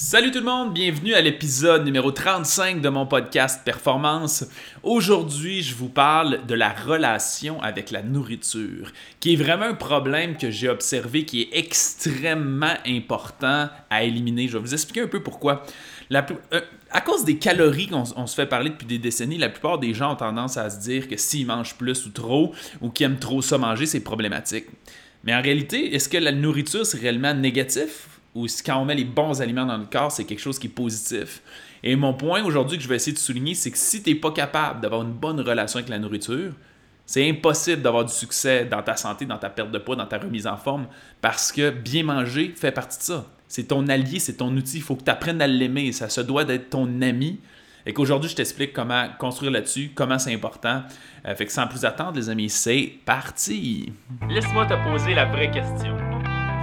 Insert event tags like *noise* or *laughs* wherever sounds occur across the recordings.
Salut tout le monde, bienvenue à l'épisode numéro 35 de mon podcast Performance. Aujourd'hui, je vous parle de la relation avec la nourriture, qui est vraiment un problème que j'ai observé qui est extrêmement important à éliminer. Je vais vous expliquer un peu pourquoi. Euh, à cause des calories qu'on se fait parler depuis des décennies, la plupart des gens ont tendance à se dire que s'ils mangent plus ou trop, ou qu'ils aiment trop ça manger, c'est problématique. Mais en réalité, est-ce que la nourriture, c'est réellement négatif? Ou quand on met les bons aliments dans le corps, c'est quelque chose qui est positif. Et mon point aujourd'hui que je vais essayer de souligner, c'est que si tu n'es pas capable d'avoir une bonne relation avec la nourriture, c'est impossible d'avoir du succès dans ta santé, dans ta perte de poids, dans ta remise en forme, parce que bien manger fait partie de ça. C'est ton allié, c'est ton outil. Il faut que tu apprennes à l'aimer. Ça se doit d'être ton ami. Et qu'aujourd'hui, je t'explique comment construire là-dessus, comment c'est important. Euh, fait que sans plus attendre, les amis, c'est parti! Laisse-moi te poser la vraie question.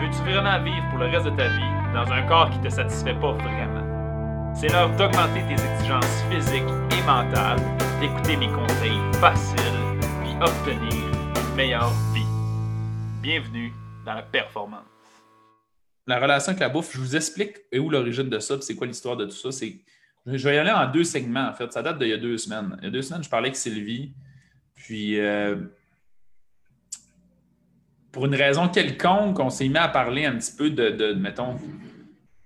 Veux-tu vraiment vivre pour le reste de ta vie dans un corps qui te satisfait pas vraiment? C'est l'heure d'augmenter tes exigences physiques et mentales, d'écouter mes conseils faciles, puis obtenir une meilleure vie. Bienvenue dans la performance. La relation avec la bouffe, je vous explique où l'origine de ça, c'est quoi l'histoire de tout ça. C'est je vais y aller en deux segments, en fait. Ça date d'il y a deux semaines. Il y a deux semaines, je parlais avec Sylvie. Puis, euh, pour une raison quelconque, on s'est mis à parler un petit peu de, mettons,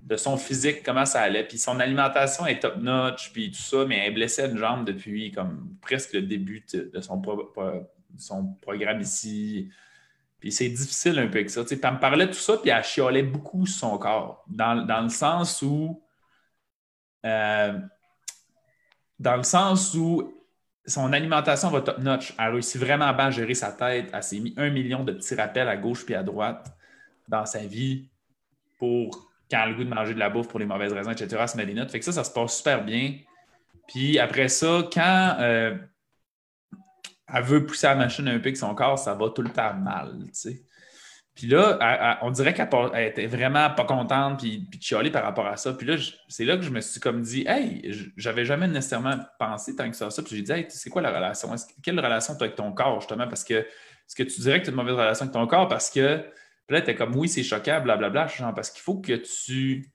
de son physique, comment ça allait. Puis son alimentation est top-notch, puis tout ça, mais elle blessait une jambe depuis comme presque le début de son, son programme ici. Puis c'est difficile un peu avec ça. Tu elle me parlait de tout ça, puis elle chiolait beaucoup son corps, dans, le sens où... Euh, dans le sens où son alimentation va top-notch. Elle a réussi vraiment à bien gérer sa tête. Elle s'est mis un million de petits rappels à gauche puis à droite dans sa vie pour quand a le goût de manger de la bouffe pour les mauvaises raisons, etc. Elle se met des notes. Fait que ça, ça se passe super bien. Puis après ça, quand euh, elle veut pousser la machine un peu avec son corps, ça va tout le temps mal. Tu. Puis là, on dirait qu'elle était vraiment pas contente puis, puis par rapport à ça. Puis là, c'est là que je me suis comme dit, hey, j'avais jamais nécessairement pensé tant que ça. ça. Puis j'ai dit, hey, c'est quoi la relation? Quelle relation tu as avec ton corps, justement? Parce que est-ce que tu dirais que tu as une mauvaise relation avec ton corps? Parce que là, tu es comme, oui, c'est choquant, blablabla. Genre, parce qu'il faut que tu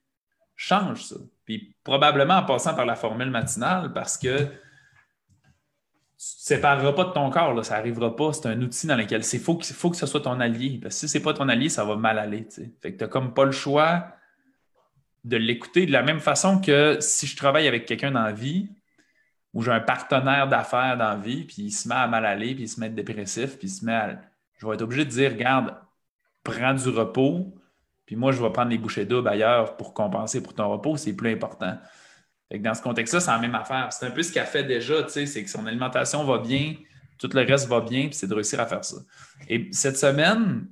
changes ça. Puis probablement en passant par la formule matinale, parce que sépareras pas de ton corps, ça n'arrivera pas. C'est un outil dans lequel il faut, faut que ce soit ton allié. Parce que si ce n'est pas ton allié, ça va mal aller. Fait tu n'as comme pas le choix de l'écouter de la même façon que si je travaille avec quelqu'un dans la vie ou j'ai un partenaire d'affaires dans vie, puis il se met à mal aller, puis il se met dépressif, puis il se met à. Je vais être obligé de dire regarde, prends du repos, puis moi, je vais prendre les bouchées doubles ailleurs pour compenser pour ton repos, c'est plus important dans ce contexte-là, c'est la même affaire. C'est un peu ce qu'elle fait déjà, c'est que son alimentation va bien, tout le reste va bien, puis c'est de réussir à faire ça. Et cette semaine,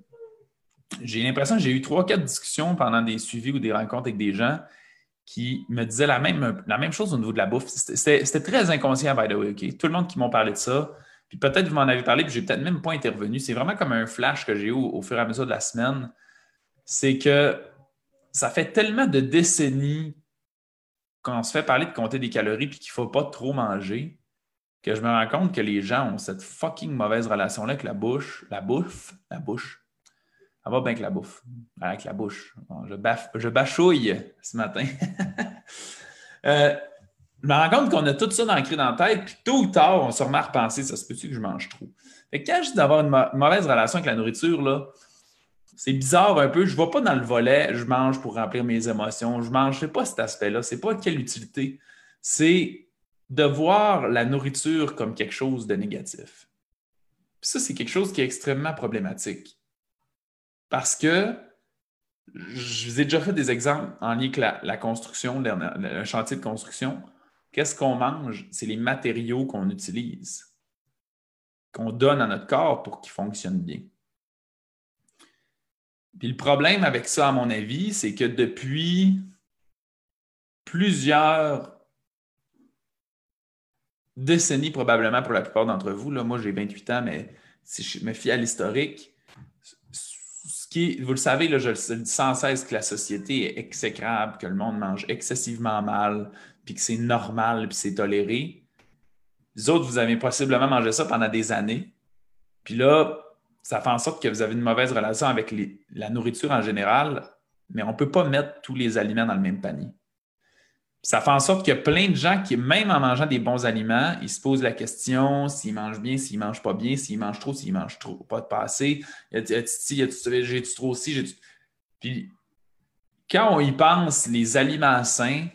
j'ai l'impression que j'ai eu trois, quatre discussions pendant des suivis ou des rencontres avec des gens qui me disaient la même, la même chose au niveau de la bouffe. C'était très inconscient, by the way? Tout le monde qui m'ont parlé de ça. Puis peut-être vous m'en avez parlé, puis j'ai peut-être même pas intervenu. C'est vraiment comme un flash que j'ai eu au fur et à mesure de la semaine. C'est que ça fait tellement de décennies quand on se fait parler de compter des calories puis qu'il ne faut pas trop manger, que je me rends compte que les gens ont cette fucking mauvaise relation-là avec la bouche, la bouffe, la bouche. Ça va bien avec la bouffe, avec la bouche. je, je bachouille ce matin. *laughs* euh, je me rends compte qu'on a tout ça ancré dans la tête, puis tôt ou tard, on se remet à repenser, ça se peut-tu que je mange trop? Fait que quand je dis d'avoir une mauvaise relation avec la nourriture, là, c'est bizarre un peu. Je ne vais pas dans le volet, je mange pour remplir mes émotions. Je mange, je pas cet aspect-là. C'est pas quelle utilité. C'est de voir la nourriture comme quelque chose de négatif. ça, c'est quelque chose qui est extrêmement problématique. Parce que je vous ai déjà fait des exemples en lien avec la, construction, un chantier de construction. Qu'est-ce qu'on mange? C'est les matériaux qu'on utilise, qu'on donne à notre corps pour qu'il fonctionne bien. Puis le problème avec ça, à mon avis, c'est que depuis plusieurs décennies, probablement pour la plupart d'entre vous, là, moi j'ai 28 ans, mais si je me fie à l'historique, ce qui vous le savez, là, je le dis sans cesse que la société est exécrable, que le monde mange excessivement mal, puis que c'est normal, puis c'est toléré. Vous autres, vous avez possiblement mangé ça pendant des années. Puis là, ça fait en sorte que vous avez une mauvaise relation avec la nourriture en général, mais on ne peut pas mettre tous les aliments dans le même panier. Ça fait en sorte qu'il y a plein de gens qui, même en mangeant des bons aliments, ils se posent la question s'ils mangent bien, s'ils mangent pas bien, s'ils mangent trop, s'ils mangent trop, pas de assez. J'ai-tu trop aussi? Puis, quand on y pense, les aliments sains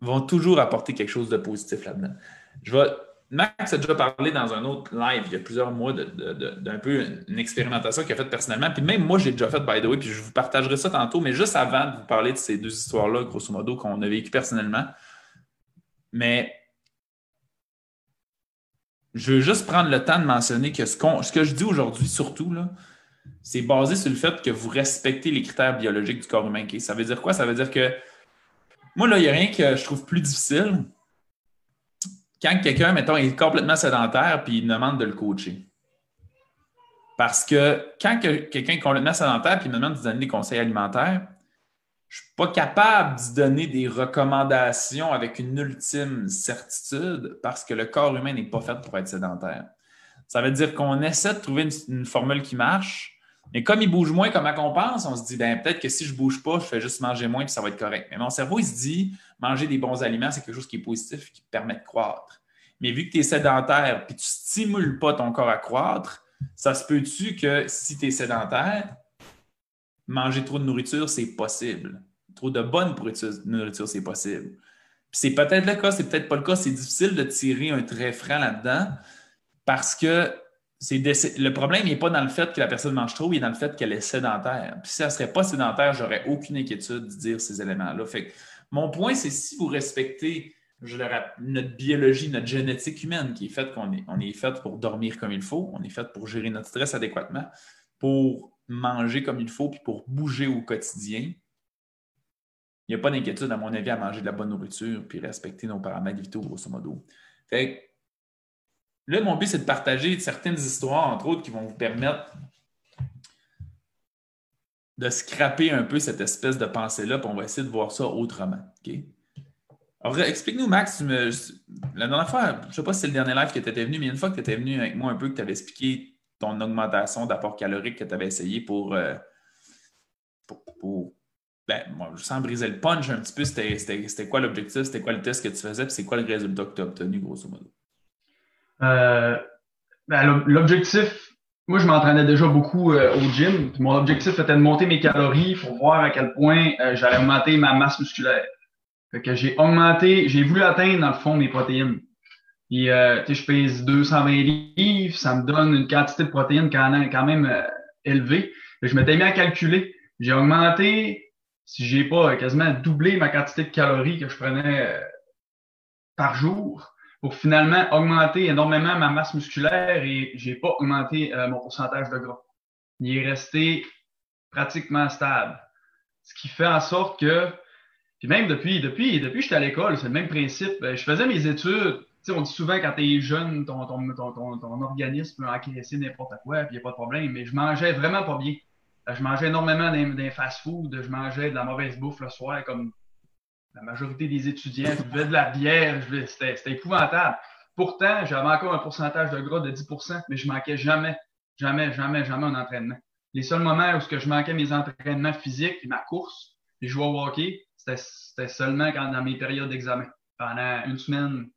vont toujours apporter quelque chose de positif là-dedans. Je vais Max a déjà parlé dans un autre live il y a plusieurs mois d'un peu une expérimentation qu'il a faite personnellement. Puis même moi, j'ai déjà fait, by the way, puis je vous partagerai ça tantôt, mais juste avant de vous parler de ces deux histoires-là, grosso modo, qu'on a vécues personnellement. Mais je veux juste prendre le temps de mentionner que ce, ce que je dis aujourd'hui, surtout, c'est basé sur le fait que vous respectez les critères biologiques du corps humain. Ça veut dire quoi? Ça veut dire que moi, là, il n'y a rien que je trouve plus difficile quand quelqu'un, mettons, est complètement sédentaire puis il demande de le coacher. Parce que quand quelqu'un est complètement sédentaire puis il me demande de donner des conseils alimentaires, je ne suis pas capable de donner des recommandations avec une ultime certitude parce que le corps humain n'est pas fait pour être sédentaire. Ça veut dire qu'on essaie de trouver une, formule qui marche, mais comme il bouge moins comme on pense, on se dit ben, peut-être que si je ne bouge pas, je fais juste manger moins et ça va être correct. Mais mon cerveau, il se dit manger des bons aliments, c'est quelque chose qui est positif, qui permet de croître. Mais vu que tu es sédentaire et tu ne stimules pas ton corps à croître, ça se peut-tu que si tu es sédentaire, manger trop de nourriture, c'est possible? Trop de bonne nourriture, c'est possible. c'est peut-être le cas, c'est peut-être pas le cas. C'est difficile de tirer un trait franc là-dedans parce que le problème n'est pas dans le fait que la personne mange trop, il est dans le fait qu'elle est sédentaire. Puis si elle ne serait pas sédentaire, j'aurais aucune inquiétude de dire ces éléments-là. Fait mon point, c'est si vous respectez je notre biologie, notre génétique humaine qui est faite qu'on est, on est fait pour dormir comme il faut, on est fait pour gérer notre stress adéquatement, pour manger comme il faut, puis pour bouger au quotidien. Il n'y a pas d'inquiétude, à mon avis, à manger de la bonne nourriture puis respecter nos paramètres vitaux, grosso modo. Fait là, mon but, c'est de partager certaines histoires, entre autres, qui vont vous permettre de scraper un peu cette espèce de pensée-là, puis on va essayer de voir ça autrement. Alors, explique-nous, Max, la dernière fois, je ne sais pas si c'est le dernier live que tu étais venu, mais une fois que tu étais venu avec moi un peu, que tu avais expliqué ton augmentation d'apport calorique que tu avais essayé pour, euh, pour, ben, moi, sans briser le punch un petit peu, c'était quoi l'objectif, c'était quoi le test que tu faisais, puis c'est quoi le résultat que tu as obtenu, grosso modo? Euh, ben, l'objectif, moi, je m'entraînais déjà beaucoup euh, au gym. Mon objectif était de monter mes calories pour voir à quel point j'allais augmenter ma masse musculaire. Fait que j'ai augmenté, j'ai voulu atteindre dans le fond mes protéines. Puis, euh, je pèse 220 livres, ça me donne une quantité de protéines quand même, euh, élevée. je m'étais mis à calculer. J'ai augmenté, si j'ai pas quasiment doublé ma quantité de calories que je prenais euh, par jour pour finalement augmenter énormément ma masse musculaire et j'ai pas augmenté mon pourcentage de gras. Il est resté pratiquement stable. Ce qui fait en sorte que puis même depuis, depuis, depuis que j'étais à l'école, c'est le même principe. Ben, je faisais mes études. sais, on dit souvent quand tu es jeune, ton, ton, ton, ton, organisme peut encaisser n'importe quoi, puis il n'y a pas de problème. Mais je mangeais vraiment pas bien. Euh, je mangeais énormément d'un fast-food, je mangeais de la mauvaise bouffe le soir, comme la majorité des étudiants. Buvais de la bière, c'était épouvantable. Pourtant, j'avais encore un pourcentage de gras de 10% mais je manquais jamais, jamais, jamais, jamais un entraînement. Les seuls moments où je manquais mes entraînements physiques, ma course, puis jouais au hockey, c'était seulement quand, dans mes périodes d'examen. Pendant une semaine,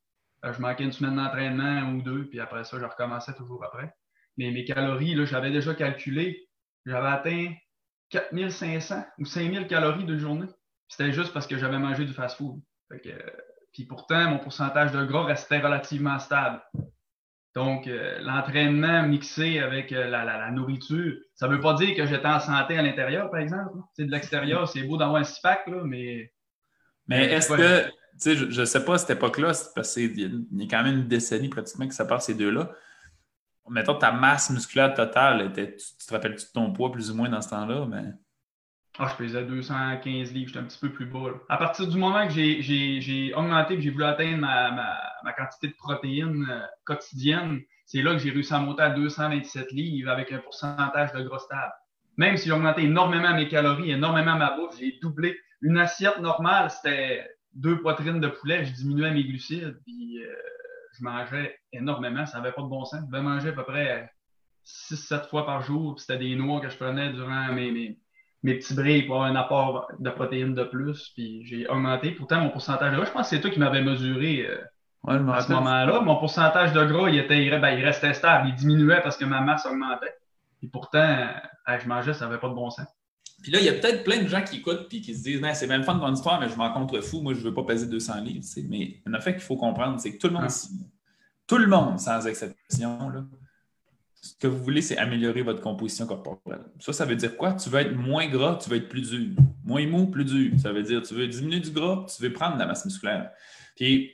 euh, je manquais une semaine d'entraînement ou deux, puis après ça, je recommençais toujours après. Mais mes calories, là, j'avais déjà calculé, j'avais atteint 4500 ou 5000 calories de journée. C'était juste parce que j'avais mangé du fast-food. puis pourtant, mon pourcentage de gras restait relativement stable. Donc, euh, l'entraînement mixé avec euh, la, nourriture, ça ne veut pas dire que j'étais en santé à l'intérieur, par exemple. de l'extérieur, c'est beau d'avoir un six-pack, mais. Mais est-ce que, tu sais, je ne sais pas à cette époque-là, parce qu'il y a quand même une décennie pratiquement que ça part ces deux-là. Mettons, ta masse musculaire totale, était, tu, te rappelles-tu de ton poids plus ou moins dans ce temps-là? Mais... Ah, je pesais 215 livres, j'étais un petit peu plus bas. À partir du moment que j'ai augmenté, que j'ai voulu atteindre ma, quantité de protéines euh, quotidienne, c'est là que j'ai réussi à monter à 227 livres avec un pourcentage de gros stable. Même si j'ai augmenté énormément mes calories, énormément ma bouffe, j'ai doublé. Une assiette normale, c'était deux poitrines de poulet, je diminuais mes glucides, puis euh, je mangeais énormément, ça n'avait pas de bon sens. Je devais manger à peu près 6-7 fois par jour, puis c'était des noix que je prenais durant mes mes petits bris pour avoir un apport de protéines de plus. Puis j'ai augmenté. Pourtant, mon pourcentage de gras, je pense que c'est toi qui m'avais mesuré euh, à ce moment-là. Mon pourcentage de gras, il, était, il, ben, il restait stable. Il diminuait parce que ma masse augmentait. Et pourtant, euh, je mangeais, ça n'avait pas de bon sens. Puis là, il y a peut-être plein de gens qui écoutent et qui se disent c'est même fun ton histoire, mais je m'en contrefous. Moi, je ne veux pas peser 200 livres. Mais un fait qu'il faut comprendre, c'est que tout le monde, tout le monde, sans exception, là, ce que vous voulez, c'est améliorer votre composition corporelle. Ça, ça veut dire quoi? Tu veux être moins gras, tu veux être plus dur. Moins mou, plus dur. Ça veut dire tu veux diminuer du gras, tu veux prendre de la masse musculaire. Puis,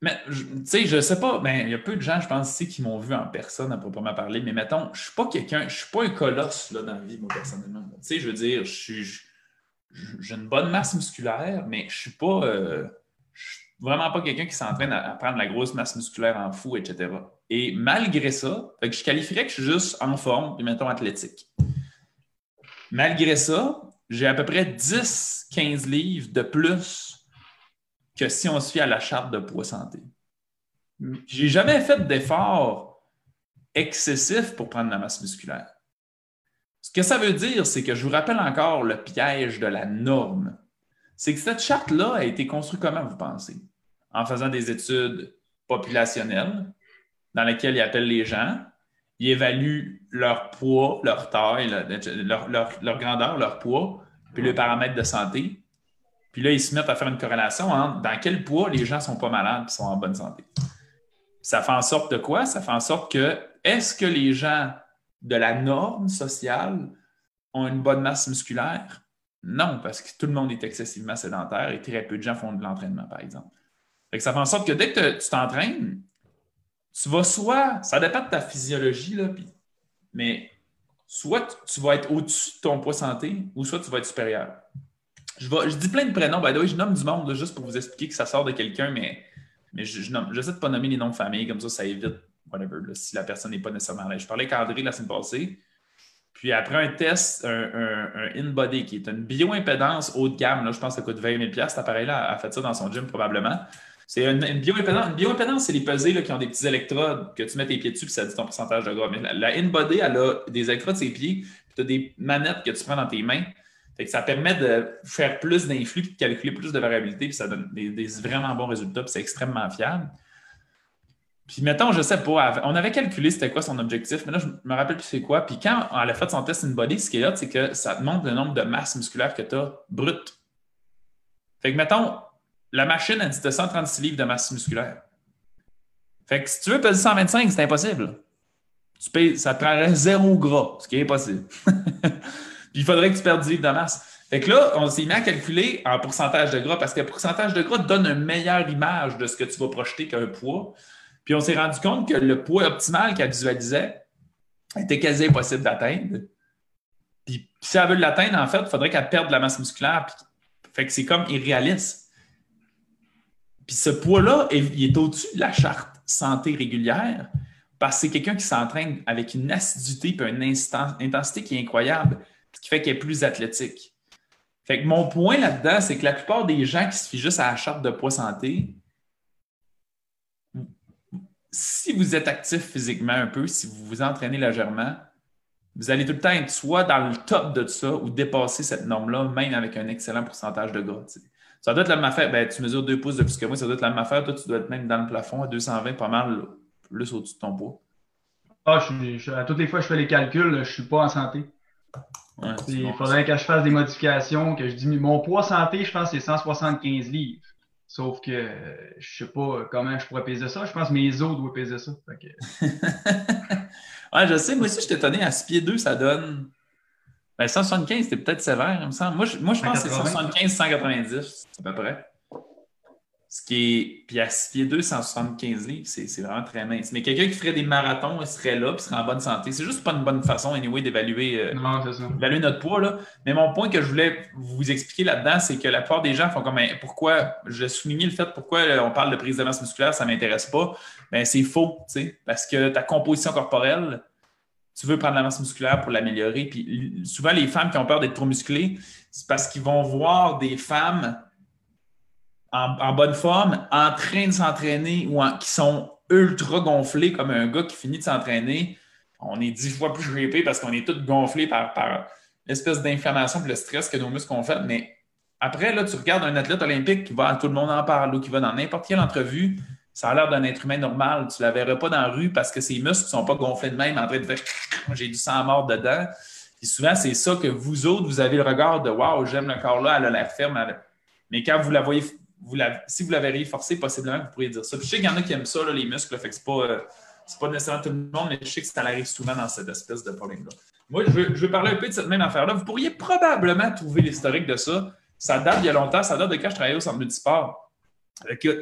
mais, tu sais, je sais pas, mais il y a peu de gens, je pense, ici, qui m'ont vu en personne à proprement parler. Mais mettons, je suis pas quelqu'un, je suis pas un colosse là, dans la vie, moi, personnellement. Tu sais, je veux dire, je suis. J'ai une bonne masse musculaire, mais je suis pas. Euh, vraiment pas quelqu'un qui s'entraîne à, prendre la grosse masse musculaire en fou, etc. Et malgré ça, je qualifierais que je suis juste en forme, puis mettons athlétique. Malgré ça, j'ai à peu près 10-15 livres de plus que si on se fie à la charte de poids santé. J'ai jamais fait d'effort excessif pour prendre la masse musculaire. Ce que ça veut dire, c'est que je vous rappelle encore le piège de la norme. C'est que cette charte-là a été construite comment, vous pensez? En faisant des études populationnelles, dans lesquelles il appelle les gens, il évalue leur poids, leur taille, leur, grandeur, leur poids, puis le paramètre de santé. Puis là, ils se mettent à faire une corrélation entre dans quel poids les gens sont pas malades et sont en bonne santé. Ça fait en sorte de quoi? Ça fait en sorte que est-ce que les gens de la norme sociale ont une bonne masse musculaire? Non, parce que tout le monde est excessivement sédentaire et très peu de gens font de l'entraînement, par exemple. ça fait en sorte que dès que tu t'entraînes, tu vas soit, ça dépend de ta physiologie, là, mais soit tu vas être au-dessus de ton poids santé ou soit tu vas être supérieur. Je, je dis plein de prénoms, by je nomme du monde juste pour vous expliquer que ça sort de quelqu'un, mais, mais je, je j'essaie de pas nommer les noms de famille, comme ça, ça évite whatever, si la personne n'est pas nécessairement là. Je parlais avec André la semaine passée, puis après un test, un, in-body, qui est une bioimpédance haut de gamme, là, je pense que ça coûte 20 000 cet appareil-là a fait ça dans son gym probablement. C'est une, bioimpédance. Une bioimpédance, c'est les pesées qui ont des petits électrodes que tu mets tes pieds dessus, puis ça dit ton pourcentage de gras. Mais la, in-body, elle a des électrodes de ses pieds, puis tu as des manettes que tu prends dans tes mains. Fait que ça permet de faire plus d'influx, de calculer plus de variabilité, puis ça donne des, vraiment bons résultats, puis c'est extrêmement fiable. Puis mettons, je sais pas, on avait calculé c'était quoi son objectif, mais là, je me rappelle plus c'est quoi. Puis quand elle a fait son test in-body, ce qui est là, c'est que ça te montre le nombre de masses musculaires que tu as brutes. Fait que mettons, la machine, a dit de 136 livres de masse musculaire. Fait que si tu veux peser 125, c'est impossible. Tu ça te prendrait zéro gras, ce qui est impossible. *laughs* Puis il faudrait que tu perdes 10 livres de masse. Fait que là, on s'est mis à calculer en pourcentage de gras parce que le pourcentage de gras donne une meilleure image de ce que tu vas projeter qu'un poids. Puis on s'est rendu compte que le poids optimal qu'elle visualisait était quasi impossible d'atteindre. Puis si elle veut l'atteindre, en fait, il faudrait qu'elle perde de la masse musculaire. Fait que c'est comme irréaliste. Puis ce poids-là, il est au-dessus de la charte santé régulière parce que c'est quelqu'un qui s'entraîne avec une assiduité et une intensité qui est incroyable, ce qui fait qu'il est plus athlétique. Fait que mon point là-dedans, c'est que la plupart des gens qui se fient juste à la charte de poids santé, si vous êtes actif physiquement un peu, si vous vous entraînez légèrement, vous allez tout le temps être soit dans le top de ça ou dépasser cette norme-là, même avec un excellent pourcentage de gras. Ça doit être la même affaire. Ben, tu mesures deux pouces de plus que moi, ça doit être la même affaire. Toi, tu dois être même dans le plafond à 220, pas mal plus au-dessus de ton poids. Ah, je, à toutes les fois que je fais les calculs, je ne suis pas en santé. il faudrait que je fasse des modifications, que je diminue. Mon poids santé, je pense, c'est 175 livres. Sauf que je ne sais pas comment je pourrais peser ça. Je pense que mes os doivent peser ça. *laughs* ouais, je sais. Moi aussi, je t'ai étonné. À 6 pieds 2, ça donne ben, 175, c'était peut-être sévère, il me semble. Moi, je, moi, je pense que c'est 175, 190, à peu près. Ce qui est. Puis à 6 pieds 2, 175 livres, c'est vraiment très mince. Mais quelqu'un qui ferait des marathons, il serait là, puis serait en bonne santé. C'est juste pas une bonne façon, anyway, d'évaluer euh, notre poids. Là. Mais mon point que je voulais vous expliquer là-dedans, c'est que la plupart des gens font comme pourquoi, je souligné le fait pourquoi on parle de prise de masse musculaire, ça ne m'intéresse pas. Ben, c'est faux, tu sais, parce que ta composition corporelle, tu veux prendre la masse musculaire pour l'améliorer. Puis souvent, les femmes qui ont peur d'être trop musclées, c'est parce qu'ils vont voir des femmes en, bonne forme en train de s'entraîner ou qui sont ultra gonflées comme un gars qui finit de s'entraîner. On est dix fois plus grippé parce qu'on est tous gonflés par, l'espèce d'inflammation et le stress que nos muscles ont fait. Mais après, là, tu regardes un athlète olympique qui va, tout le monde en parle ou qui va dans n'importe quelle entrevue, ça a l'air d'un être humain normal. Tu ne la verras pas dans la rue parce que ses muscles ne sont pas gonflés de même en train de faire j'ai du sang mort dedans. Et souvent, c'est ça que vous autres, vous avez le regard de Waouh, j'aime le corps là, elle a l'air ferme. Mais quand vous la voyez, vous si vous l'avez forcé, possiblement, vous pourriez dire ça. je sais qu'il y en a qui aiment ça, les muscles, fait que c'est pas, euh, pas nécessairement tout le monde, mais je sais que ça arrive souvent dans cette espèce de problème-là. Moi, je veux, parler un peu de cette même affaire-là. Vous pourriez probablement trouver l'historique de ça. Ça date il y a longtemps, ça date de quand je travaillais au centre multisport.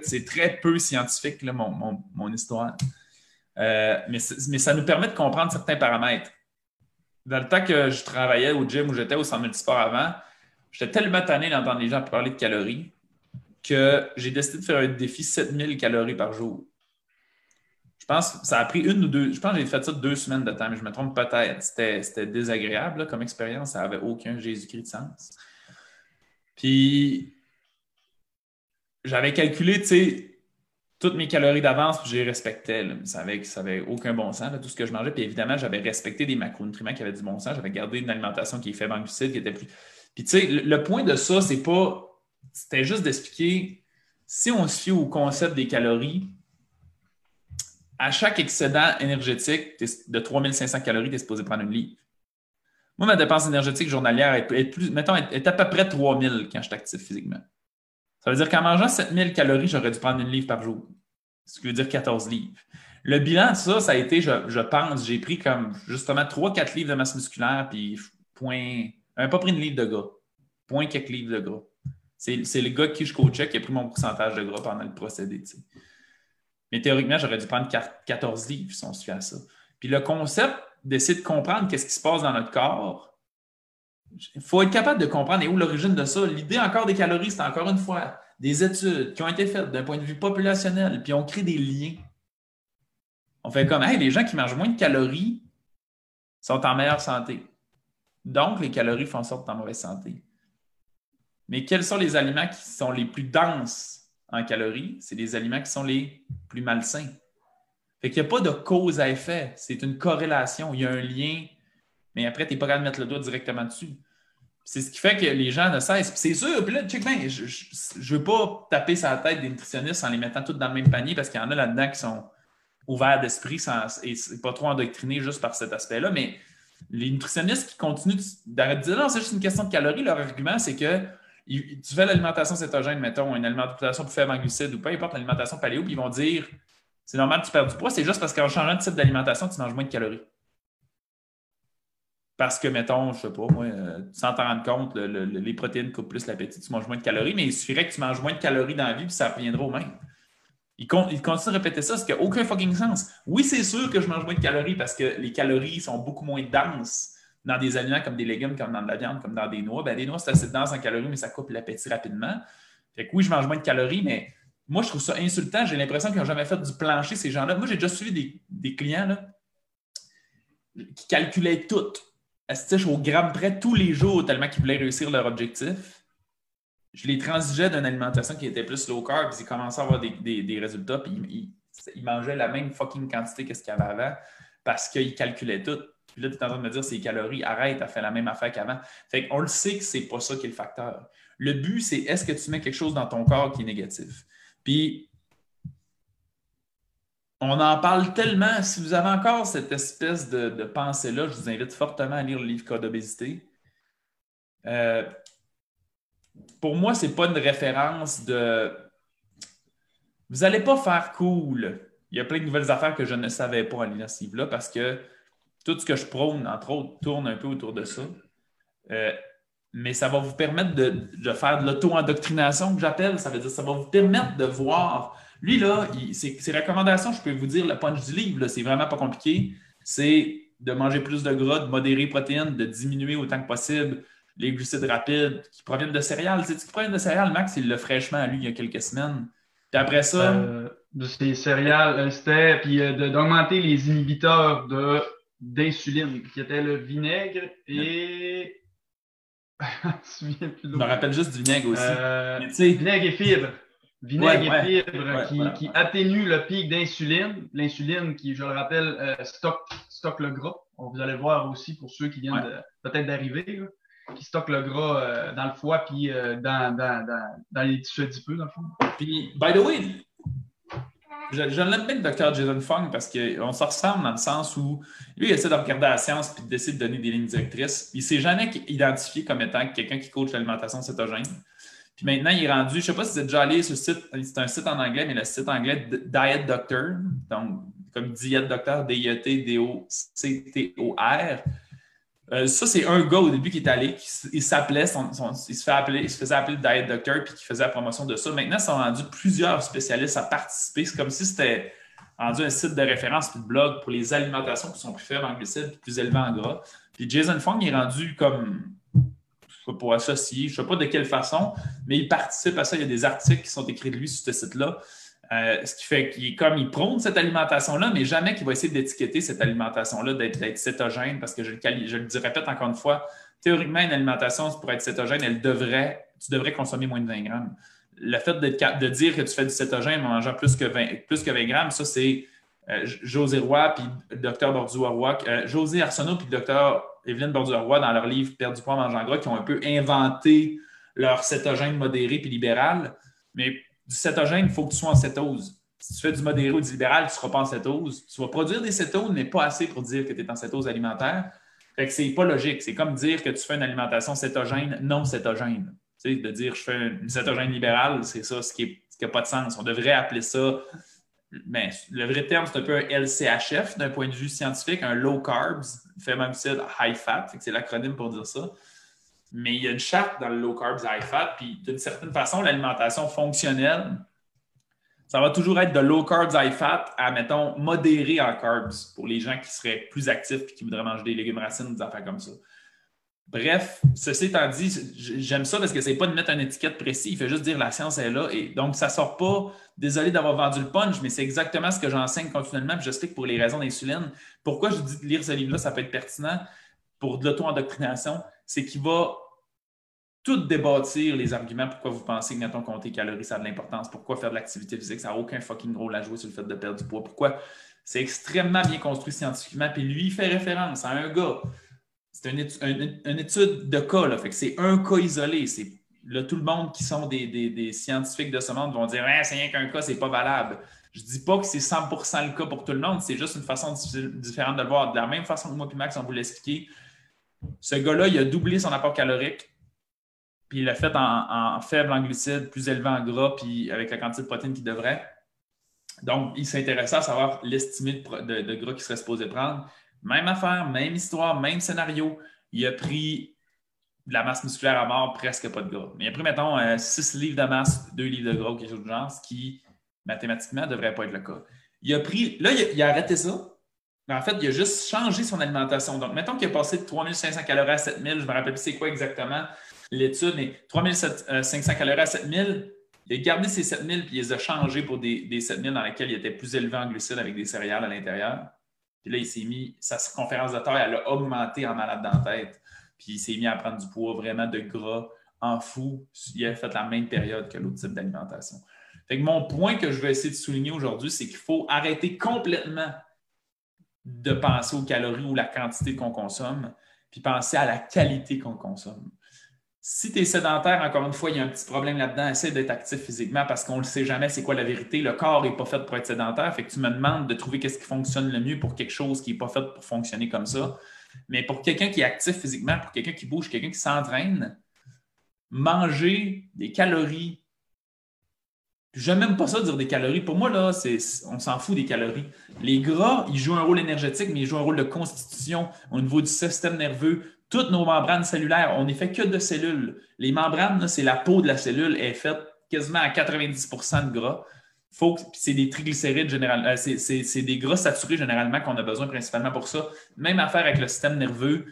C'est très peu scientifique, là, mon, mon, histoire. Euh, mais, mais, ça nous permet de comprendre certains paramètres. Dans le temps que je travaillais au gym où j'étais au centre multisport avant, j'étais tellement tanné d'entendre les gens parler de calories que j'ai décidé de faire un défi 7000 calories par jour. Je pense que ça a pris une ou deux. Je pense que j'ai fait ça deux semaines de temps, mais je me trompe peut-être. C'était désagréable comme expérience. Ça n'avait aucun Jésus-Christ de sens. Puis j'avais calculé, toutes mes calories d'avance, puis j'ai respecté. Ça n'avait aucun bon sens, tout ce que je mangeais. Puis évidemment, j'avais respecté des macronutriments qui avaient du bon sens. J'avais gardé une alimentation qui est faible en glucides, qui était plus. Puis tu sais, le, point de ça, c'est pas. C'était juste d'expliquer, si on se fie au concept des calories, à chaque excédent énergétique de 3500 calories, tu es supposé prendre une livre. Moi, ma dépense énergétique journalière est, plus, mettons, est à peu près 3000 quand je suis actif physiquement. Ça veut dire qu'en mangeant 7000 calories, j'aurais dû prendre une livre par jour. Ce qui veut dire 14 livres. Le bilan de ça, ça a été, je, pense, j'ai pris comme justement 3-4 livres de masse musculaire, puis point. Un pas pris une livre de gras. Point quelques livres de gras. C'est le gars qui je coachais qui a pris mon pourcentage de gras pendant le procédé. Mais théoriquement, j'aurais dû prendre 14 livres si on se fait à ça. Puis le concept d'essayer de comprendre qu'est-ce qui se passe dans notre corps, il faut être capable de comprendre où l'origine de ça? L'idée encore des calories, c'est encore une fois des études qui ont été faites d'un point de vue populationnel, puis on crée des liens. On fait comme, hey, les gens qui mangent moins de calories sont en meilleure santé. Donc, les calories font en sorte en mauvaise santé. Mais quels sont les aliments qui sont les plus denses en calories? C'est les aliments qui sont les plus malsains. Fait qu'il n'y a pas de cause à effet. C'est une corrélation. Il y a un lien mais après, tu n'es pas capable de mettre le doigt directement dessus. C'est ce qui fait que les gens ne cessent. C'est sûr, puis là, check bien, je ne veux pas taper sur la tête des nutritionnistes en les mettant tous dans le même panier parce qu'il y en a là-dedans qui sont ouverts d'esprit et pas trop endoctrinés juste par cet aspect-là. Mais les nutritionnistes qui continuent d'arrêter de dire non, c'est juste une question de calories, leur argument, c'est que tu fais l'alimentation cétogène, mettons, une alimentation plus faible en glucides ou peu importe l'alimentation paléo, puis ils vont dire c'est normal que tu perds du poids, c'est juste parce qu'en changeant de type d'alimentation, tu manges moins de calories. Parce que, mettons, je sais pas, moi, euh, sans t'en rendre compte, les protéines coupent plus l'appétit, tu manges moins de calories, mais il suffirait que tu manges moins de calories dans la vie, puis ça reviendra au même. Il, continue de répéter ça, ce qui n'a aucun fucking sens. Oui, c'est sûr que je mange moins de calories parce que les calories sont beaucoup moins denses dans des aliments comme des légumes, comme dans de la viande, comme dans des noix. Ben, des noix, c'est assez dense en calories, mais ça coupe l'appétit rapidement. Fait que oui, je mange moins de calories, mais moi, je trouve ça insultant. J'ai l'impression qu'ils n'ont jamais fait du plancher, ces gens-là. Moi, j'ai déjà suivi des, clients qui calculaient tout au gramme près tous les jours tellement qu'ils voulaient réussir leur objectif? Je les transigeais d'une alimentation qui était plus low carb, puis ils commençaient à avoir des, résultats, puis ils, mangeaient la même fucking quantité que ce qu'il y avait avant parce qu'ils calculaient tout. Puis là, tu es en train de me dire, c'est calories, arrête, tu as fait la même affaire qu'avant. Fait qu'on le sait que c'est pas ça qui est le facteur. Le but, c'est est-ce que tu mets quelque chose dans ton corps qui est négatif? Puis on en parle tellement. Si vous avez encore cette espèce de, pensée-là, je vous invite fortement à lire le livre Code d'obésité. Euh, pour moi, ce n'est pas une référence de. Vous n'allez pas faire cool. Il y a plein de nouvelles affaires que je ne savais pas à lire ce livre-là parce que tout ce que je prône, entre autres, tourne un peu autour de ça. Euh, mais ça va vous permettre de, de faire de l'auto-endoctrination que j'appelle. Ça veut dire ça va vous permettre de voir lui, là, ses, recommandations, je peux vous dire le punch du livre, c'est vraiment pas compliqué. C'est de manger plus de gras, de modérer les protéines, de diminuer autant que possible les glucides rapides qui proviennent de céréales. Tu sais, qui proviennent de céréales, Max, il l'a fraîchement lu il y a quelques semaines. Puis après ça. Euh, de ces céréales, euh, c'était. Puis euh, d'augmenter les inhibiteurs de, d'insuline, qui étaient le vinaigre et. *laughs* je me rappelle juste du vinaigre aussi. vinaigre et fibres. Vinaigre et fibres qui, atténue le pic d'insuline. L'insuline qui, je le rappelle, euh, stocke, le gras. Vous allez voir aussi pour ceux qui viennent peut-être d'arriver, qui stocke le gras dans le foie puis dans, dans, dans, les tissus adipeux, dans le fond. Puis, by the way, je, je l'aime bien le docteur Jason Fung parce qu'on se ressemble dans le sens où lui, il essaie de regarder la science et décide de donner des lignes directrices. Il ne s'est jamais identifié comme étant quelqu'un qui coach l'alimentation cétogène. Maintenant, il est rendu, je ne sais pas si vous êtes déjà allé sur le site, c'est un site en anglais, mais le site anglais Diet Doctor, donc comme Diet Doctor, D-I-E-T-D-O-C-T-O-R. Euh, ça, c'est un gars au début qui est allé, il s'appelait, il, se appeler, il se faisait appeler le Diet Doctor puis qui faisait la promotion de ça. Maintenant, ils sont rendus plusieurs spécialistes à participer. C'est comme si c'était rendu un site de référence puis de blog pour les alimentations qui sont plus faibles en glucides plus élevées en gras. Puis Jason Fong est rendu comme pour associer, je ne sais pas de quelle façon, mais il participe à ça. Il y a des articles qui sont écrits de lui sur ce site-là. Euh, ce qui fait qu'il comme il prône cette alimentation-là, mais jamais qu'il va essayer d'étiqueter cette alimentation-là, d'être cétogène, parce que je, je le dis, répète encore une fois, théoriquement, une alimentation pour être cétogène, elle devrait, tu devrais consommer moins de 20 grammes. Le fait de dire que tu fais du cétogène en mangeant plus que 20, plus que 20 grammes, ça, c'est euh, José Roy puis le docteur Borduas-Roy, euh, José Arsenault puis le docteur Evelyne Borduas-Roy, dans leur livre Perdre du poids en mangeant gras, qui ont un peu inventé leur cétogène modéré puis libéral. Mais du cétogène, il faut que tu sois en cétose. Si tu fais du modéré ou du libéral, tu ne seras pas en cétose. Tu vas produire des cétoses, mais pas assez pour dire que tu es en cétose alimentaire. Fait que c'est pas logique. C'est comme dire que tu fais une alimentation cétogène non cétogène. Tu sais, de dire je fais une cétogène libérale, c'est ça, ce qui n'a pas de sens. On devrait appeler ça. Mais le vrai terme, c'est un peu un LCHF d'un point de vue scientifique, un low carbs, fait même high fat. C'est l'acronyme pour dire ça mais il y a une charte dans le low carbs, high fat, puis d'une certaine façon, l'alimentation fonctionnelle, ça va toujours être de low carbs, high fat à, mettons, modéré en carbs pour les gens qui seraient plus actifs et qui voudraient manger des légumes racines, des affaires comme ça. Bref, ceci étant dit, j'aime ça parce que c'est pas de mettre une étiquette précise, il fait juste dire la science est là. Et donc, ça sort pas, désolé d'avoir vendu le punch, mais c'est exactement ce que j'enseigne continuellement, puis j'explique pour les raisons d'insuline. Pourquoi je dis de lire ce livre-là, ça peut être pertinent pour de l'auto-endoctrination, c'est qu'il va tout débâtir les arguments pourquoi vous pensez que, mettons, compter calories, ça a de l'importance, pourquoi faire de l'activité physique, ça n'a aucun fucking rôle à jouer sur le fait de perdre du poids, pourquoi? C'est extrêmement bien construit scientifiquement, puis lui, il fait référence à un gars. C'est une, étude, de cas, là, fait que c'est un cas isolé. C'est là, tout le monde qui sont des, scientifiques de ce monde vont dire ah, c'est rien qu'un cas, c'est pas valable. Je dis pas que c'est 100% le cas pour tout le monde, c'est juste une façon différente de le voir. De la même façon que moi et Max, on vous l'expliquer, ce gars-là, il a doublé son apport calorique puis il l'a fait en, faible en glucides, plus élevé en gras, puis avec la quantité de protéines qu'il devrait. Donc, il s'intéressait à savoir l'estimé de, gras qu'il serait supposé prendre. Même affaire, même histoire, même scénario. Il a pris de la masse musculaire à mort, presque pas de gras. Mais il a pris, mettons, 6 euh, livres de masse, 2 livres de gras ou quelque chose de genre, ce qui, mathématiquement, ne devrait pas être le cas. Il a pris, là, il a, arrêté ça. Mais en fait, il a juste changé son alimentation. Donc, mettons qu'il a passé de 3500 calories à 7000, je me rappelle plus c'est quoi exactement l'étude, mais 3500 calories à 7000, il a gardé ces 7000 puis il les a changés pour des, des 7000 dans lesquels il était plus élevé en glucides avec des céréales à l'intérieur. Puis là, il s'est mis, sa conférence de taille, elle a augmenté en malade dans la tête. Puis il s'est mis à prendre du poids vraiment de gras en fou. Il a fait la même période que l'autre type d'alimentation. Fait que mon point que je vais essayer de souligner aujourd'hui, c'est qu'il faut arrêter complètement de penser aux calories ou la quantité qu'on consomme, puis penser à la qualité qu'on consomme. Si tu es sédentaire, encore une fois, il y a un petit problème là-dedans. Essaie d'être actif physiquement parce qu'on ne le sait jamais, c'est quoi la vérité. Le corps n'est pas fait pour être sédentaire. Fait que tu me demandes de trouver qu'est-ce qui fonctionne le mieux pour quelque chose qui n'est pas fait pour fonctionner comme ça. Mais pour quelqu'un qui est actif physiquement, pour quelqu'un qui bouge, quelqu'un qui s'entraîne, manger des calories, j'aime même pas ça dire des calories. Pour moi, là, on s'en fout des calories. Les gras, ils jouent un rôle énergétique, mais ils jouent un rôle de constitution au niveau du système nerveux, toutes nos membranes cellulaires, on n'est fait que de cellules. Les membranes, c'est la peau de la cellule, elle est faite quasiment à 90% de gras. C'est des triglycérides généralement, euh, c'est des gras saturés généralement qu'on a besoin principalement pour ça. Même affaire avec le système nerveux,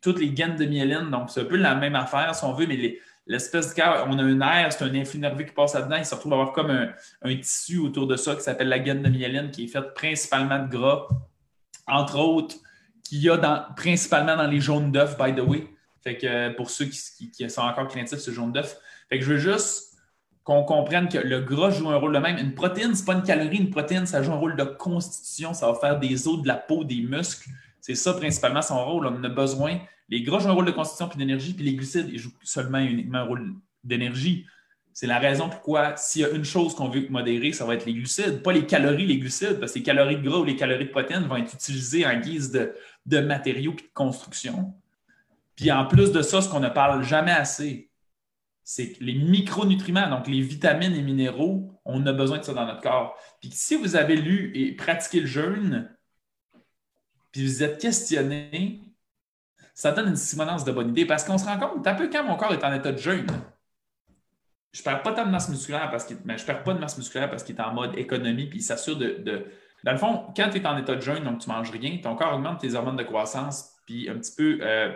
toutes les gaines de myéline, donc c'est un peu la même affaire si on veut, mais l'espèce de cœur, on a un air, c'est un influx nerveux qui passe là-dedans, il se retrouve à avoir comme un, tissu autour de ça qui s'appelle la gaine de myéline qui est faite principalement de gras. Entre autres, qu'il y a principalement dans les jaunes d'œufs, by the way. Fait que euh, pour ceux qui, sont encore craintifs sur jaune d'œuf. Fait que je veux juste qu'on comprenne que le gras joue un rôle de même. Une protéine, ce n'est pas une calorie, une protéine, ça joue un rôle de constitution. Ça va faire des os, de la peau, des muscles. C'est ça principalement son rôle. On a besoin. Les gras jouent un rôle de constitution puis d'énergie, puis les glucides, ils jouent seulement et uniquement un rôle d'énergie. C'est la raison pourquoi, s'il y a une chose qu'on veut modérer, ça va être les glucides, pas les calories, les glucides, parce que les calories de gras ou les calories de protéines vont être utilisées en guise de, matériaux et de construction. Puis en plus de ça, ce qu'on ne parle jamais assez, c'est les micronutriments, donc les vitamines et minéraux, on a besoin de ça dans notre corps. Puis si vous avez lu et pratiqué le jeûne, puis vous êtes questionné, ça donne une simulance de bonne idée parce qu'on se rend compte, un peu quand mon corps est en état de jeûne, je perds pas tant de masse musculaire parce qu'il mais je perds pas de masse musculaire parce qu'il est en mode économie puis il s'assure de, Dans le fond, quand tu es en état de jeûne, donc tu manges rien, ton corps augmente tes hormones de croissance puis un petit peu euh,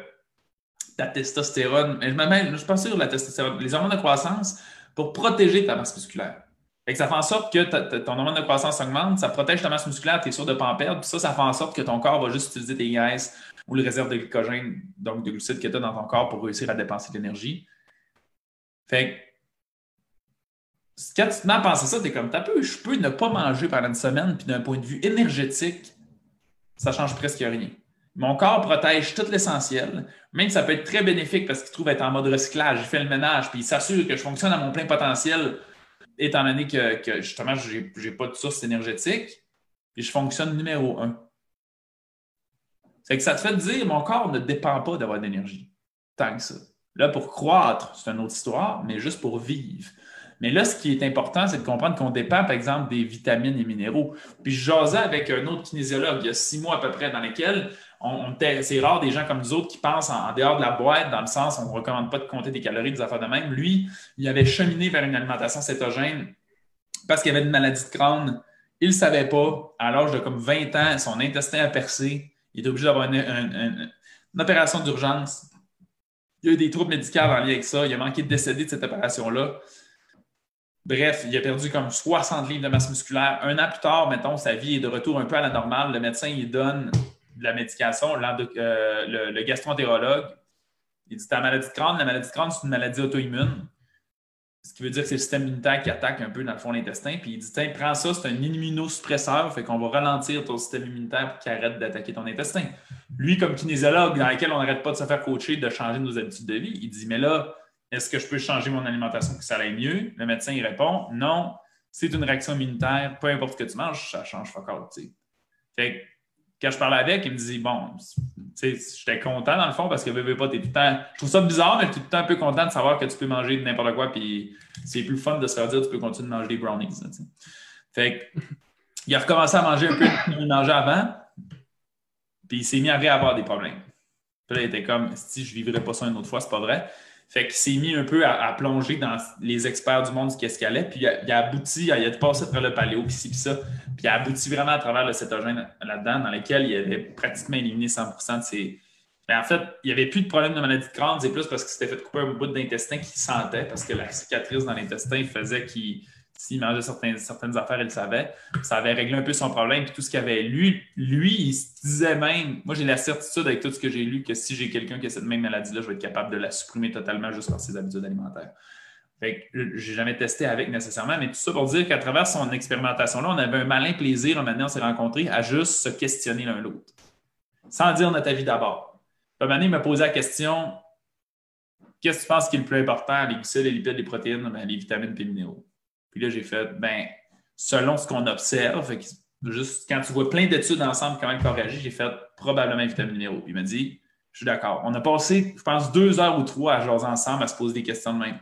ta testostérone. Mais je ne je suis pas sûr de la testostérone. Les hormones de croissance pour protéger ta masse musculaire. Et ça fait en sorte que ton hormone de croissance augmente, ça protège ta masse musculaire, tu es sûr de ne pas en perdre, puis ça, ça fait en sorte que ton corps va juste utiliser tes graisses ou les réserves de glycogène, donc de glucides que tu as dans ton corps pour réussir à dépenser de l'énergie. Fait quand tu te mets à penser ça, tu es comme, peu, je peux ne pas manger pendant une semaine, puis d'un point de vue énergétique, ça change presque rien. Mon corps protège tout l'essentiel, même ça peut être très bénéfique parce qu'il trouve être en mode recyclage, il fait le ménage, puis il s'assure que je fonctionne à mon plein potentiel, étant donné que, justement, je n'ai pas de source énergétique, puis je fonctionne numéro un. C'est que ça te fait dire, mon corps ne dépend pas d'avoir de l'énergie. Tant que ça. Là, pour croître, c'est une autre histoire, mais juste pour vivre. Mais là, ce qui est important, c'est de comprendre qu'on dépend, par exemple, des vitamines et minéraux. Puis je jasais avec un autre kinésiologue il y a six mois à peu près, dans lesquels on, c'est rare des gens comme nous autres qui pensent en, dehors de la boîte, dans le sens on ne recommande pas de compter des calories, des affaires de même. Lui, il avait cheminé vers une alimentation cétogène parce qu'il avait une maladie de crâne. Il ne savait pas. À l'âge de comme 20 ans, son intestin a percé. Il était obligé d'avoir une, opération d'urgence. Il y a eu des troubles médicaux en lien avec ça. Il a manqué de décéder de cette opération-là. Bref, il a perdu comme 60 livres de masse musculaire. Un an plus tard, mettons, sa vie est de retour un peu à la normale. Le médecin, il donne de la médication, euh, le, le gastroentérologue. Il dit Ta maladie de crâne, la maladie de crâne, c'est une maladie auto-immune. Ce qui veut dire que c'est le système immunitaire qui attaque un peu dans le fond l'intestin. Puis il dit Tiens, prends ça, c'est un immunosuppresseur, fait qu'on va ralentir ton système immunitaire pour qu'il arrête d'attaquer ton intestin. Lui, comme kinésiologue, dans lequel on n'arrête pas de se faire coacher, de changer nos habitudes de vie, il dit Mais là, est-ce que je peux changer mon alimentation pour que ça aille mieux? Le médecin, il répond non, c'est une réaction immunitaire, peu importe ce que tu manges, ça change pas encore. Fait quand je parlais avec, il me dit bon, j'étais content dans le fond parce que veux, pas, tout le temps. Je trouve ça bizarre, mais tu es tout le temps un peu content de savoir que tu peux manger n'importe quoi, puis c'est plus fun de se faire dire que tu peux continuer de manger des brownies. fait il a recommencé à manger un peu comme il mangeait avant, puis il s'est mis à réavoir des problèmes. Puis il était comme si je ne vivrais pas ça une autre fois, c'est pas vrai. Fait qu'il s'est mis un peu à, plonger dans les experts du monde, ce qu'est-ce qu'il allait. Puis il a, abouti, il a passé par le paléo, puis ci, puis ça. Puis il a abouti vraiment à travers le cétogène là-dedans, dans lequel il avait pratiquement éliminé 100% de ses. Mais en fait, il n'y avait plus de problème de maladie de crâne, c'est plus parce qu'il s'était fait couper un bout d'intestin qu'il sentait, parce que la cicatrice dans l'intestin faisait qu'il s'il mangeait certaines, certaines affaires, il savait. Ça avait réglé un peu son problème. Puis tout ce qu'il avait lu, lui, il se disait même, moi j'ai la certitude avec tout ce que j'ai lu que si j'ai quelqu'un qui a cette même maladie-là, je vais être capable de la supprimer totalement juste par ses habitudes alimentaires. Fait que j'ai jamais testé avec nécessairement, mais tout ça pour dire qu'à travers son expérimentation-là, on avait un malin plaisir, maintenant on s'est rencontrés, à juste se questionner l'un l'autre. Sans dire notre avis d'abord. Un il m'a posé la question qu'est-ce que tu penses qui est le plus important, les glucides, les lipides, les protéines, ben, les vitamines et les minéraux? Puis là, j'ai fait, ben, selon ce qu'on observe, juste quand tu vois plein d'études ensemble, comment il réagit, j'ai fait probablement vitamine minéraux. Puis il m'a dit, je suis d'accord. On a passé, je pense, deux heures ou trois à jouer ensemble à se poser des questions de même.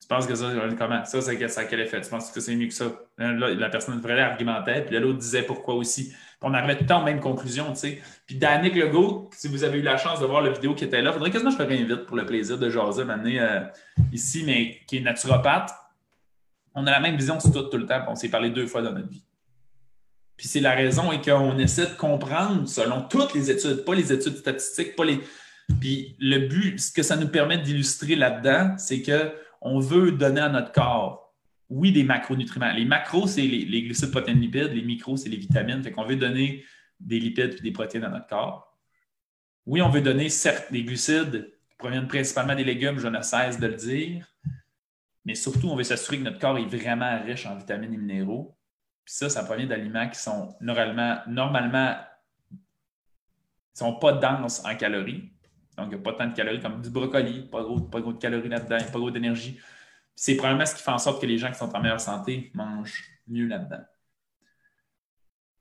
Tu penses que ça, comment? Ça, c'est ça quel effet? Tu penses que c'est mieux que ça? la personne vraie argumentait, puis l'autre disait pourquoi aussi. Puis on arrivait tout le temps aux mêmes conclusions, tu sais. Puis Danick Legault, si vous avez eu la chance de voir la vidéo qui était là, faudrait quasiment que je le réinvite pour le plaisir de jaser maintenant euh, ici, mais qui est naturopathe on a la même vision sur tout, tout le temps, on s'est parlé deux fois dans notre vie. Puis c'est la raison et qu'on essaie de comprendre selon toutes les études, pas les études statistiques, pas les. Puis le but, ce que ça nous permet d'illustrer là-dedans, c'est qu'on veut donner à notre corps, oui, des macronutriments. Les macros, c'est les, glucides, protéines, lipides. Les micros, c'est les vitamines. Fait qu'on veut donner des lipides et des protéines à notre corps. Oui, on veut donner certes des glucides qui proviennent principalement des légumes, je ne cesse de le dire. Mais surtout, on veut s'assurer que notre corps est vraiment riche en vitamines et minéraux. Puis ça, ça provient d'aliments qui sont normalement, normalement sont pas denses en calories. Donc, il n'y a pas tant de calories comme du brocoli, pas gros, pas gros de calories là-dedans, pas gros d'énergie. C'est probablement ce qui fait en sorte que les gens qui sont en meilleure santé mangent mieux là-dedans.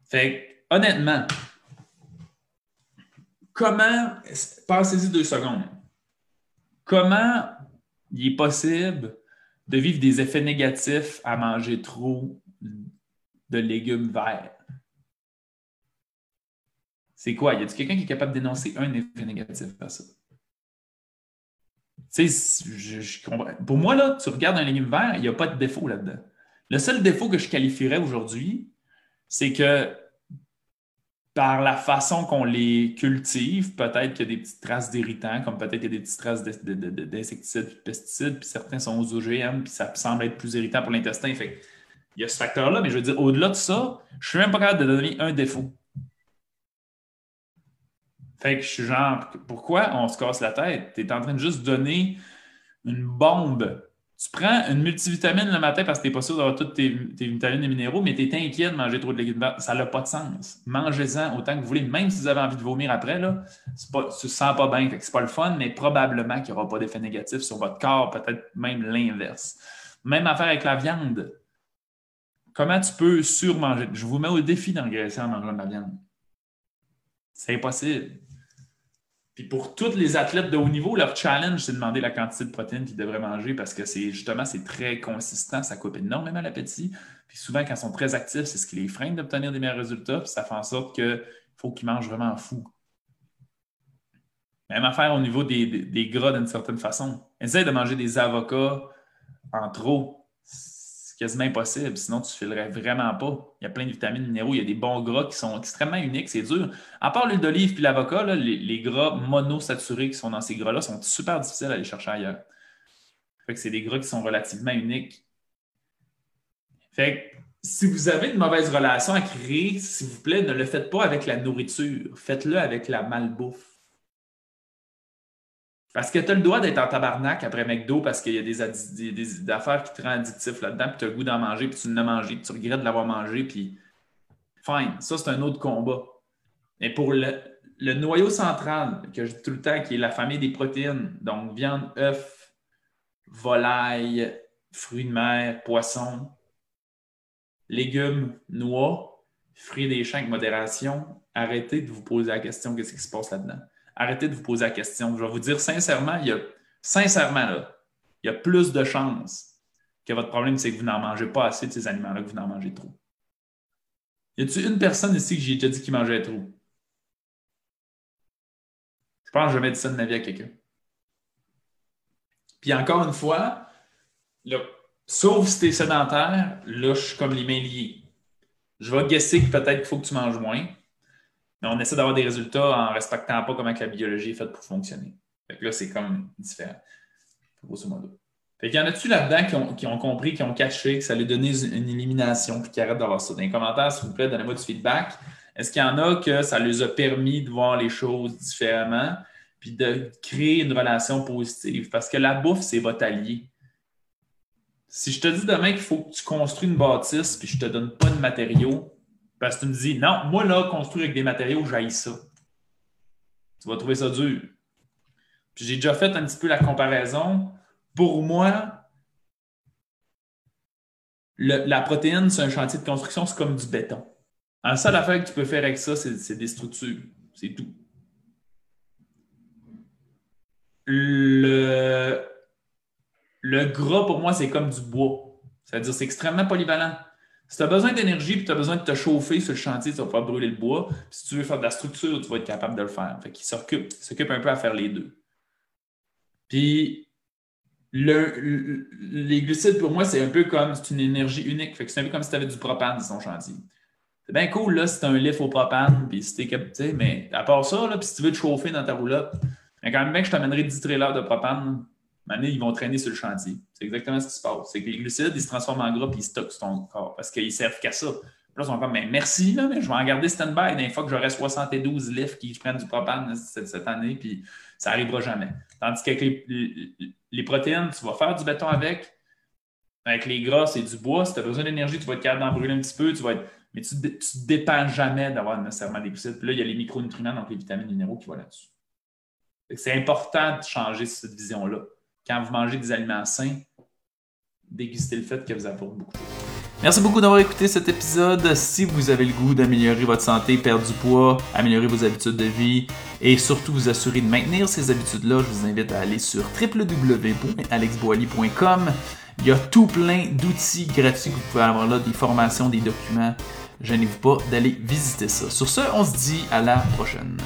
Fait honnêtement, comment, passez-y deux secondes, comment il est possible de vivre des effets négatifs à manger trop de légumes verts? C'est quoi? Y a-t-il quelqu'un qui est capable dénoncer un effet négatif à ça? Pour moi, là, tu regardes un légume vert, il n'y a pas de défaut là-dedans. Le seul défaut que je qualifierais aujourd'hui, c'est que par la façon qu'on les cultive, peut-être qu'il y a des petites traces d'irritants, comme peut-être qu'il y a des petites traces d'insecticides, de pesticides, puis certains sont aux OGM, puis ça semble être plus irritant pour l'intestin. il y a ce facteur-là, mais je veux dire, au-delà de ça, je suis même pas capable de donner un défaut. Fait que je suis genre, pourquoi on se casse la tête? Tu es en train de juste donner une bombe. Tu prends une multivitamine le matin parce que tu n'es pas sûr d'avoir toutes tes, vitamines et minéraux, mais tu es inquiet de manger trop de légumes Ça n'a pas de sens. Mangez-en autant que vous voulez, même si vous avez envie de vomir après, là, pas, tu ne sens pas bien. Ce n'est pas le fun, mais probablement qu'il n'y aura pas d'effet négatif sur votre corps, peut-être même l'inverse. Même affaire avec la viande. Comment tu peux surmanger? Je vous mets au défi d'engraisser en mangeant de la viande. C'est impossible. Puis pour tous les athlètes de haut niveau, leur challenge, c'est de demander la quantité de protéines qu'ils devraient manger parce que c'est justement c'est très consistant, ça coupe énormément l'appétit. Puis souvent, quand ils sont très actifs, c'est ce qui les freine d'obtenir des meilleurs résultats. Puis ça fait en sorte qu'il faut qu'ils mangent vraiment fou. Même affaire au niveau des, des gras d'une certaine façon. Essaye de manger des avocats en trop quasiment impossible, sinon tu ne filerais vraiment pas. Il y a plein de vitamines, minéraux, il y a des bons gras qui sont extrêmement uniques, c'est dur. À part l'huile d'olive et l'avocat, les, gras monosaturés qui sont dans ces gras-là sont super difficiles à aller chercher ailleurs. Fait que c'est des gras qui sont relativement uniques. Fait que si vous avez une mauvaise relation à créer, s'il vous plaît, ne le faites pas avec la nourriture, faites-le avec la malbouffe. Parce que tu as le droit d'être en tabarnak après McDo parce qu'il y a des, affaires qui te rendent addictif là-dedans, puis tu as le goût d'en manger, puis tu l'as mangé, puis tu regrettes de l'avoir mangé, puis fine, ça c'est un autre combat. Mais pour le, noyau central, que je dis tout le temps, qui est la famille des protéines, donc viande, œufs, volaille, fruits de mer, poissons, légumes, noix, fruits des champs modération, arrêtez de vous poser la question qu'est-ce qui se passe là-dedans? Arrêtez de vous poser la question. Je vais vous dire sincèrement, il y a, sincèrement, là, il y a plus de chances que votre problème, c'est que vous n'en mangez pas assez de ces aliments-là, que vous n'en mangez trop. Y a-t-il une personne ici que j'ai déjà dit qu'il mangeait trop? Je pense que je dit ça de ma vie à quelqu'un. Puis encore une fois, sauf si tu es sédentaire, là, je suis comme les mains liées. Je vais guesser que peut-être qu'il faut que tu manges moins mais on essaie d'avoir des résultats en respectant pas comment la biologie est faite pour fonctionner. Fait que là, c'est comme différent, grosso. Fait qu'il y en a-tu là-dedans qui ont, compris, qui ont caché, que ça allait donner une élimination, puis qui arrêtent d'avoir ça? Dans les commentaires, s'il vous plaît, donnez-moi du feedback. Est-ce qu'il y en a que ça les a permis de voir les choses différemment, puis de créer une relation positive? Parce que la bouffe, c'est votre allié. Si je te dis demain qu'il faut que tu construis une bâtisse, puis je te donne pas de matériaux, parce que tu me dis, non, moi, là, construire avec des matériaux, j'aille ça. Tu vas trouver ça dur. Puis j'ai déjà fait un petit peu la comparaison. Pour moi, la protéine, c'est un chantier de construction, c'est comme du béton. La seule affaire que tu peux faire avec ça, c'est des structures. C'est tout. Le, le gras, pour moi, c'est comme du bois. C'est-à-dire, c'est extrêmement polyvalent. Si tu as besoin d'énergie et tu as besoin de te chauffer sur le chantier, tu vas pouvoir brûler le bois. si tu veux faire de la structure, tu vas être capable de le faire. Fait qu'il s'occupe un peu à faire les deux. Puis, les glucides, pour moi, c'est un peu comme c'est une énergie unique. Fait que c'est un peu comme si tu avais du propane dans ton chantier. C'est bien cool, là, si tu un lift au propane, puis si t'es mais à part ça, là, puis si tu veux te chauffer dans ta roulotte, quand même bien que je t'amènerai 10 trailers de propane Maintenant, ils vont traîner sur le chantier. C'est exactement ce qui se passe. C'est que les glucides, ils se transforment en gras et ils stockent sur ton corps parce qu'ils servent qu'à ça. Là, ils sont comme, mais merci, là, mais je vais en garder stand-by d'une fois que j'aurai 72 livres qui prennent du propane cette, année, puis ça n'arrivera jamais. Tandis qu'avec les, protéines, tu vas faire du béton avec. Avec les gras, c'est du bois. Si tu as besoin d'énergie, tu vas être capable d'en brûler un petit peu. Tu vas. Mais tu ne dépends jamais d'avoir nécessairement des glucides. Puis là, il y a les micronutriments, donc les vitamines minéraux qui vont là-dessus. C'est important de changer cette vision-là. Quand vous mangez des aliments sains, dégustez le fait que vous apporte beaucoup Merci beaucoup d'avoir écouté cet épisode. Si vous avez le goût d'améliorer votre santé, perdre du poids, améliorer vos habitudes de vie et surtout vous assurer de maintenir ces habitudes-là, je vous invite à aller sur www.alexboily.com. Il y a tout plein d'outils gratuits que vous pouvez avoir là, des formations, des documents. Gênez-vous pas d'aller visiter ça. Sur ce, on se dit à la prochaine.